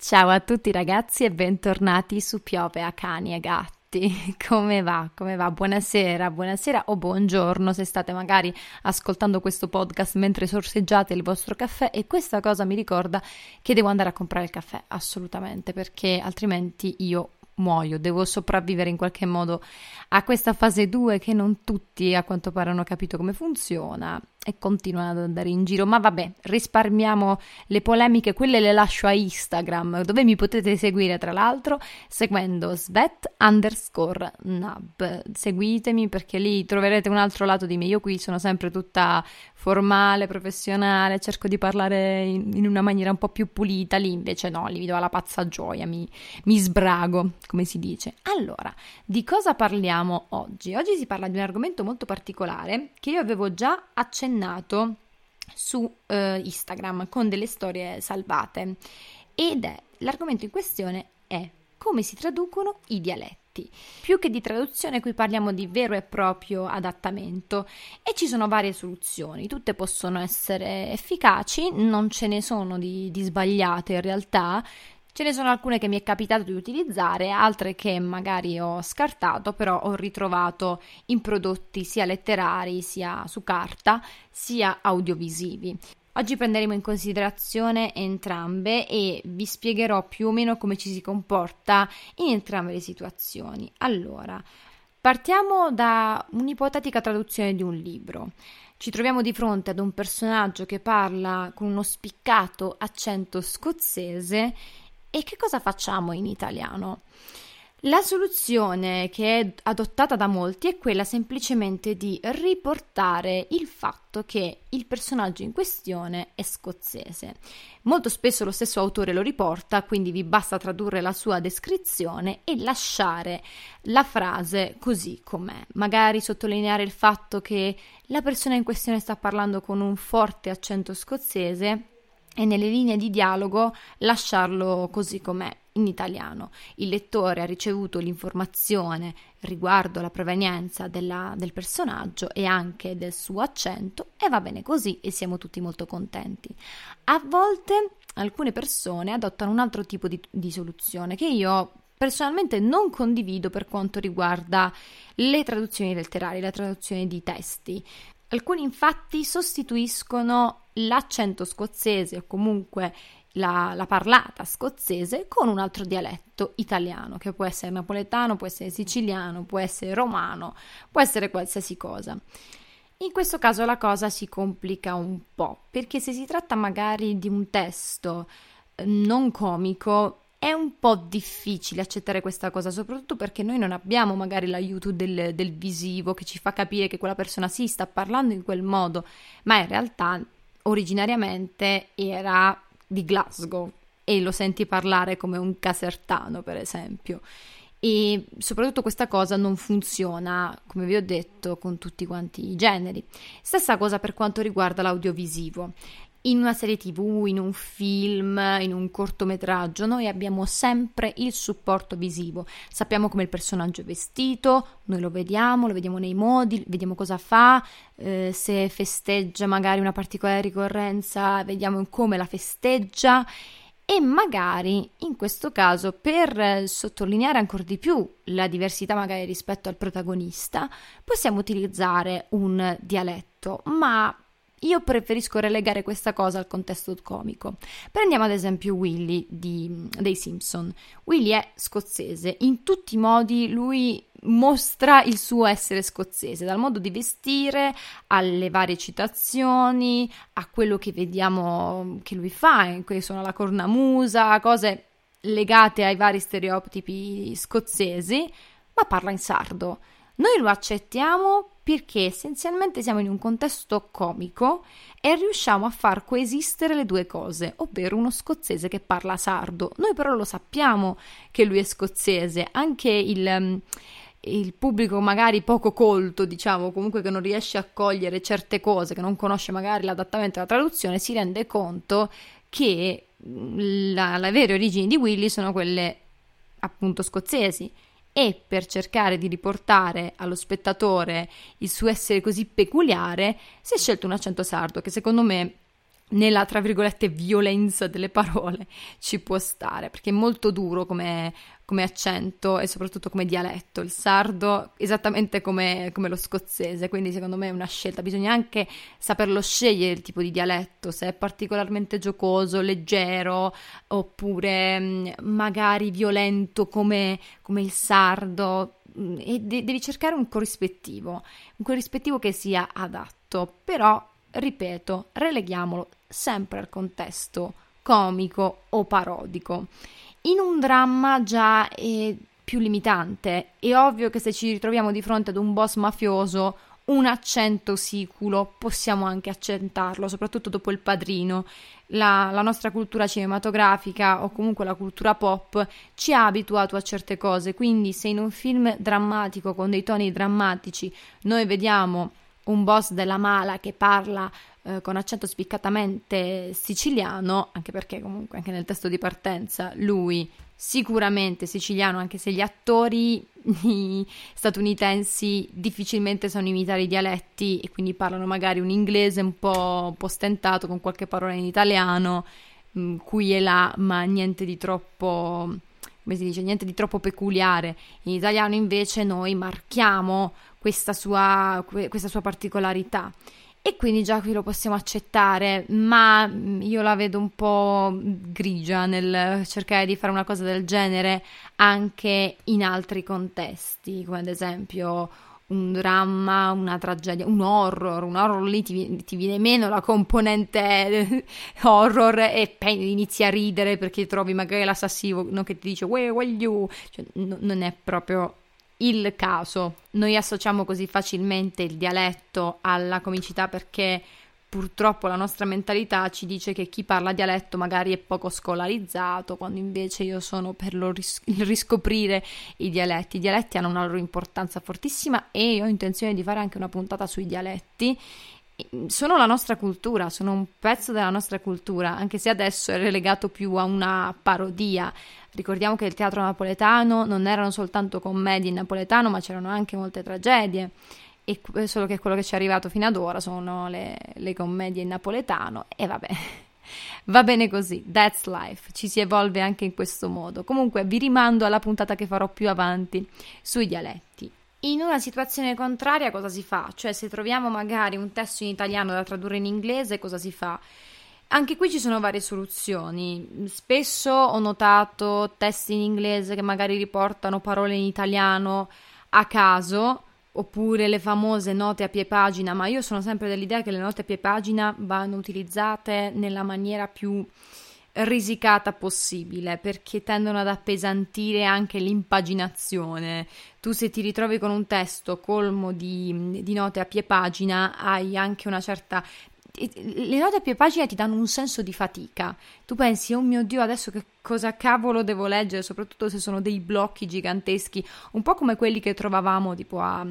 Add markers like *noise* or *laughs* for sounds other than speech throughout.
Ciao a tutti ragazzi e bentornati su Piove a cani e gatti. *laughs* Come va? Come va? Buonasera, buonasera o buongiorno se state magari ascoltando questo podcast mentre sorseggiate il vostro caffè e questa cosa mi ricorda che devo andare a comprare il caffè, assolutamente, perché altrimenti io muoio, devo sopravvivere in qualche modo a questa fase 2 che non tutti a quanto pare hanno capito come funziona e continuano ad andare in giro. Ma vabbè, risparmiamo le polemiche, quelle le lascio a Instagram, dove mi potete seguire tra l'altro seguendo svet underscore nab. Seguitemi perché lì troverete un altro lato di me. Io qui sono sempre tutta formale, professionale, cerco di parlare in, in una maniera un po' più pulita, lì invece no, lì vi do la pazza gioia, mi, mi sbrago, come si dice. Allora, di cosa parliamo oggi? Oggi si parla di un argomento molto particolare che io avevo già accennato su eh, Instagram con delle storie salvate. Ed è l'argomento in questione è come si traducono i dialetti. Più che di traduzione, qui parliamo di vero e proprio adattamento. E ci sono varie soluzioni, tutte possono essere efficaci, non ce ne sono di, di sbagliate in realtà, Ce ne sono alcune che mi è capitato di utilizzare, altre che magari ho scartato, però ho ritrovato in prodotti sia letterari, sia su carta, sia audiovisivi. Oggi prenderemo in considerazione entrambe e vi spiegherò più o meno come ci si comporta in entrambe le situazioni. Allora, partiamo da un'ipotetica traduzione di un libro. Ci troviamo di fronte ad un personaggio che parla con uno spiccato accento scozzese e che cosa facciamo in italiano? La soluzione che è adottata da molti è quella semplicemente di riportare il fatto che il personaggio in questione è scozzese. Molto spesso lo stesso autore lo riporta, quindi vi basta tradurre la sua descrizione e lasciare la frase così com'è. Magari sottolineare il fatto che la persona in questione sta parlando con un forte accento scozzese e nelle linee di dialogo lasciarlo così com'è in italiano. Il lettore ha ricevuto l'informazione riguardo la provenienza della, del personaggio e anche del suo accento e va bene così e siamo tutti molto contenti. A volte alcune persone adottano un altro tipo di, di soluzione che io personalmente non condivido per quanto riguarda le traduzioni letterarie, la traduzione di testi. Alcuni infatti sostituiscono l'accento scozzese o comunque la, la, parlata scozzese con un altro dialetto italiano, che può essere napoletano, può essere siciliano, può essere romano, può essere qualsiasi cosa. In questo caso la cosa si complica un po', perché se si tratta magari di un testo eh, non comico, è un po' difficile accettare questa cosa, soprattutto perché noi non abbiamo magari l'aiuto del, del, visivo che ci fa capire che quella persona sì sta parlando in quel modo, ma in realtà originariamente era di Glasgow e lo senti parlare come un casertano, per esempio. E soprattutto questa cosa non funziona, come vi ho detto, con tutti quanti i generi. Stessa cosa per quanto riguarda l'audiovisivo in una serie tv, in un film, in un cortometraggio, noi abbiamo sempre il supporto visivo. Sappiamo come il personaggio è vestito, noi lo vediamo, lo vediamo nei modi, vediamo cosa fa, eh, se festeggia magari una particolare ricorrenza, vediamo come la festeggia e magari in questo caso per sottolineare ancora di più la diversità magari rispetto al protagonista possiamo utilizzare un dialetto, ma Io preferisco relegare questa cosa al contesto comico. Prendiamo ad esempio Willy di, dei Simpson. Willy è scozzese, in tutti i modi lui mostra il suo essere scozzese, dal modo di vestire alle varie citazioni, a quello che vediamo che lui fa, che sono la cornamusa, cose legate ai vari stereotipi scozzesi, ma parla in sardo. Noi lo accettiamo perché essenzialmente siamo in un contesto comico e riusciamo a far coesistere le due cose, ovvero uno scozzese che parla sardo. Noi però lo sappiamo che lui è scozzese, anche il, mm, il pubblico magari poco colto, diciamo, comunque che non riesce a cogliere certe cose, che non conosce magari l'adattamento e la traduzione, si rende conto che mm, la, le vere origini di Willy sono quelle appunto scozzesi e per cercare di riportare allo spettatore il suo essere così peculiare si è scelto un accento sardo che secondo me nella tra virgolette violenza delle parole ci può stare perché è molto duro come, come accento e soprattutto come dialetto. Il sardo esattamente come, come, lo scozzese. Quindi secondo me è una scelta. Bisogna anche saperlo scegliere il tipo di dialetto se è particolarmente giocoso leggero oppure mm, magari violento come, come il sardo. Mm, e de- devi cercare un corrispettivo un corrispettivo che sia adatto. Però ripeto releghiamolo sempre al contesto comico o parodico. In un dramma già è più limitante, è ovvio che se ci ritroviamo di fronte ad un boss mafioso un accento siculo possiamo anche accentarlo, soprattutto dopo il padrino. La, la, nostra cultura cinematografica o comunque la cultura pop ci ha abituato a certe cose, quindi se in un film drammatico con dei toni drammatici noi vediamo un boss della mala che parla eh, con accento spiccatamente siciliano, anche perché comunque anche nel testo di partenza lui sicuramente siciliano, anche se gli attori *laughs* statunitensi difficilmente sanno imitare i dialetti e quindi parlano magari un inglese un po', un po stentato con qualche parola in italiano, mh, mm, qui e là, ma niente di troppo come si dice, niente di troppo peculiare. In italiano invece noi marchiamo questa sua, questa sua particolarità e quindi già qui lo possiamo accettare, ma mm, io la vedo un po' grigia nel cercare di fare una cosa del genere anche in altri contesti, come ad esempio un dramma, una tragedia, un horror, un horror lì ti, ti viene meno la componente *laughs* horror e inizi a ridere perché trovi magari l'assassino che ti dice where were you, cioè, n- non è proprio il caso. Noi associamo così facilmente il dialetto alla comicità perché purtroppo la nostra mentalità ci dice che chi parla dialetto magari è poco scolarizzato, quando invece io sono per ris- il riscoprire i dialetti. I dialetti hanno una loro importanza fortissima e ho intenzione di fare anche una puntata sui dialetti. Sono la nostra cultura, sono un pezzo della nostra cultura, anche se adesso è relegato più a una parodia. Ricordiamo che il teatro napoletano non erano soltanto commedie in napoletano, ma c'erano anche molte tragedie. E solo che quello che ci è arrivato fino ad ora sono le, le commedie in napoletano. E vabbè, *laughs* Va bene così, that's life, ci si evolve anche in questo modo. Comunque vi rimando alla puntata che farò più avanti sui dialetti. In una situazione contraria cosa si fa? Cioè se troviamo magari un testo in italiano da tradurre in inglese, cosa si fa? Anche qui ci sono varie soluzioni. Spesso ho notato testi in inglese che magari riportano parole in italiano a caso, oppure le famose note a pie pagina, ma io sono sempre dell'idea che le note a pie pagina vanno utilizzate nella maniera più risicata possibile perché tendono ad appesantire anche l'impaginazione. Tu se ti ritrovi con un testo colmo di, di note a pie pagina hai anche una certa le note a pie pagina ti danno un senso di fatica. Tu pensi, oh mio Dio, adesso che cosa cavolo devo leggere, soprattutto se sono dei blocchi giganteschi, un po' come quelli che trovavamo tipo a,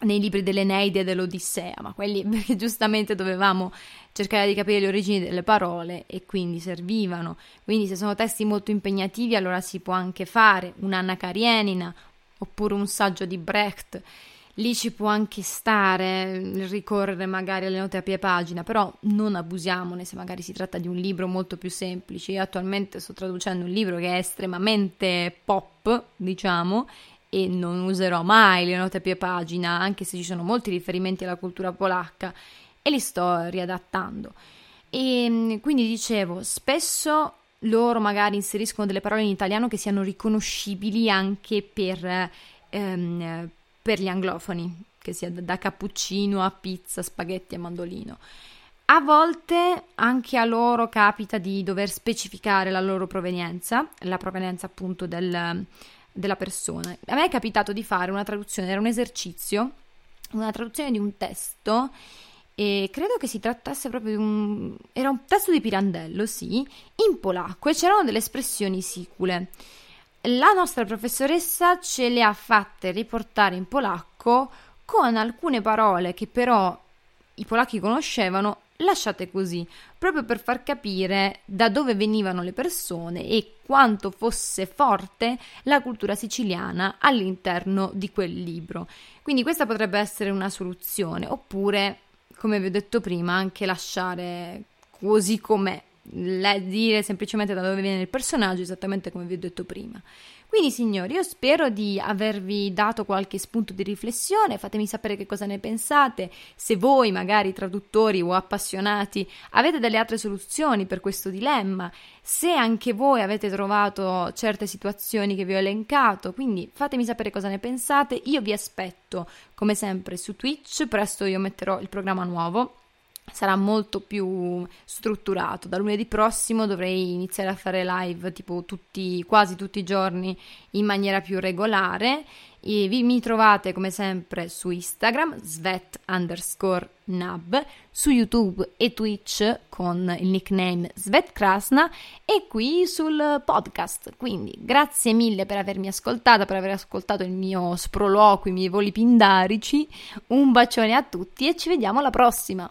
nei libri dell'Eneide e dell'Odissea, ma quelli *laughs* perché giustamente dovevamo cercare di capire le origini delle parole e quindi servivano. Quindi se sono testi molto impegnativi, allora si può anche fare un'Anna Karenina oppure un saggio di Brecht lì ci può anche stare ricorrere magari alle note a pie pagina, però non abusiamone se magari si tratta di un libro molto più semplice. Io attualmente sto traducendo un libro che è estremamente pop, diciamo, e non userò mai le note a pie pagina, anche se ci sono molti riferimenti alla cultura polacca. e li sto riadattando. E mm, quindi dicevo, spesso loro magari inseriscono delle parole in italiano che siano riconoscibili anche per, ehm, per gli anglofoni, che sia da cappuccino a pizza, spaghetti a mandolino. A volte anche a loro capita di dover specificare la loro provenienza, la provenienza appunto del, della persona. A me è capitato di fare una traduzione, era un esercizio, una traduzione di un testo e credo che si trattasse proprio di un... era un testo di Pirandello, sì, in polacco e c'erano delle espressioni sicule. La nostra professoressa ce le ha fatte riportare in polacco con alcune parole che però i polacchi conoscevano lasciate così, proprio per far capire da dove venivano le persone e quanto fosse forte la cultura siciliana all'interno di quel libro. Quindi questa potrebbe essere una soluzione, oppure, come vi ho detto prima, anche lasciare così com'è, dire semplicemente da dove viene il personaggio, esattamente come vi ho detto prima. Quindi signori, io spero di avervi dato qualche spunto di riflessione, fatemi sapere che cosa ne pensate, se voi magari traduttori o appassionati avete delle altre soluzioni per questo dilemma, se anche voi avete trovato certe situazioni che vi ho elencato, quindi fatemi sapere cosa ne pensate, io vi aspetto come sempre su Twitch, presto io metterò il programma nuovo sarà molto più strutturato. Da lunedì prossimo dovrei iniziare a fare live tipo tutti, quasi tutti i giorni in maniera più regolare. E vi, mi trovate come sempre su Instagram, svet underscore nab, su YouTube e Twitch con il nickname Svetkrasna e qui sul podcast. Quindi grazie mille per avermi ascoltata, per aver ascoltato il mio sproloquio, i miei voli pindarici. Un bacione a tutti e ci vediamo alla prossima!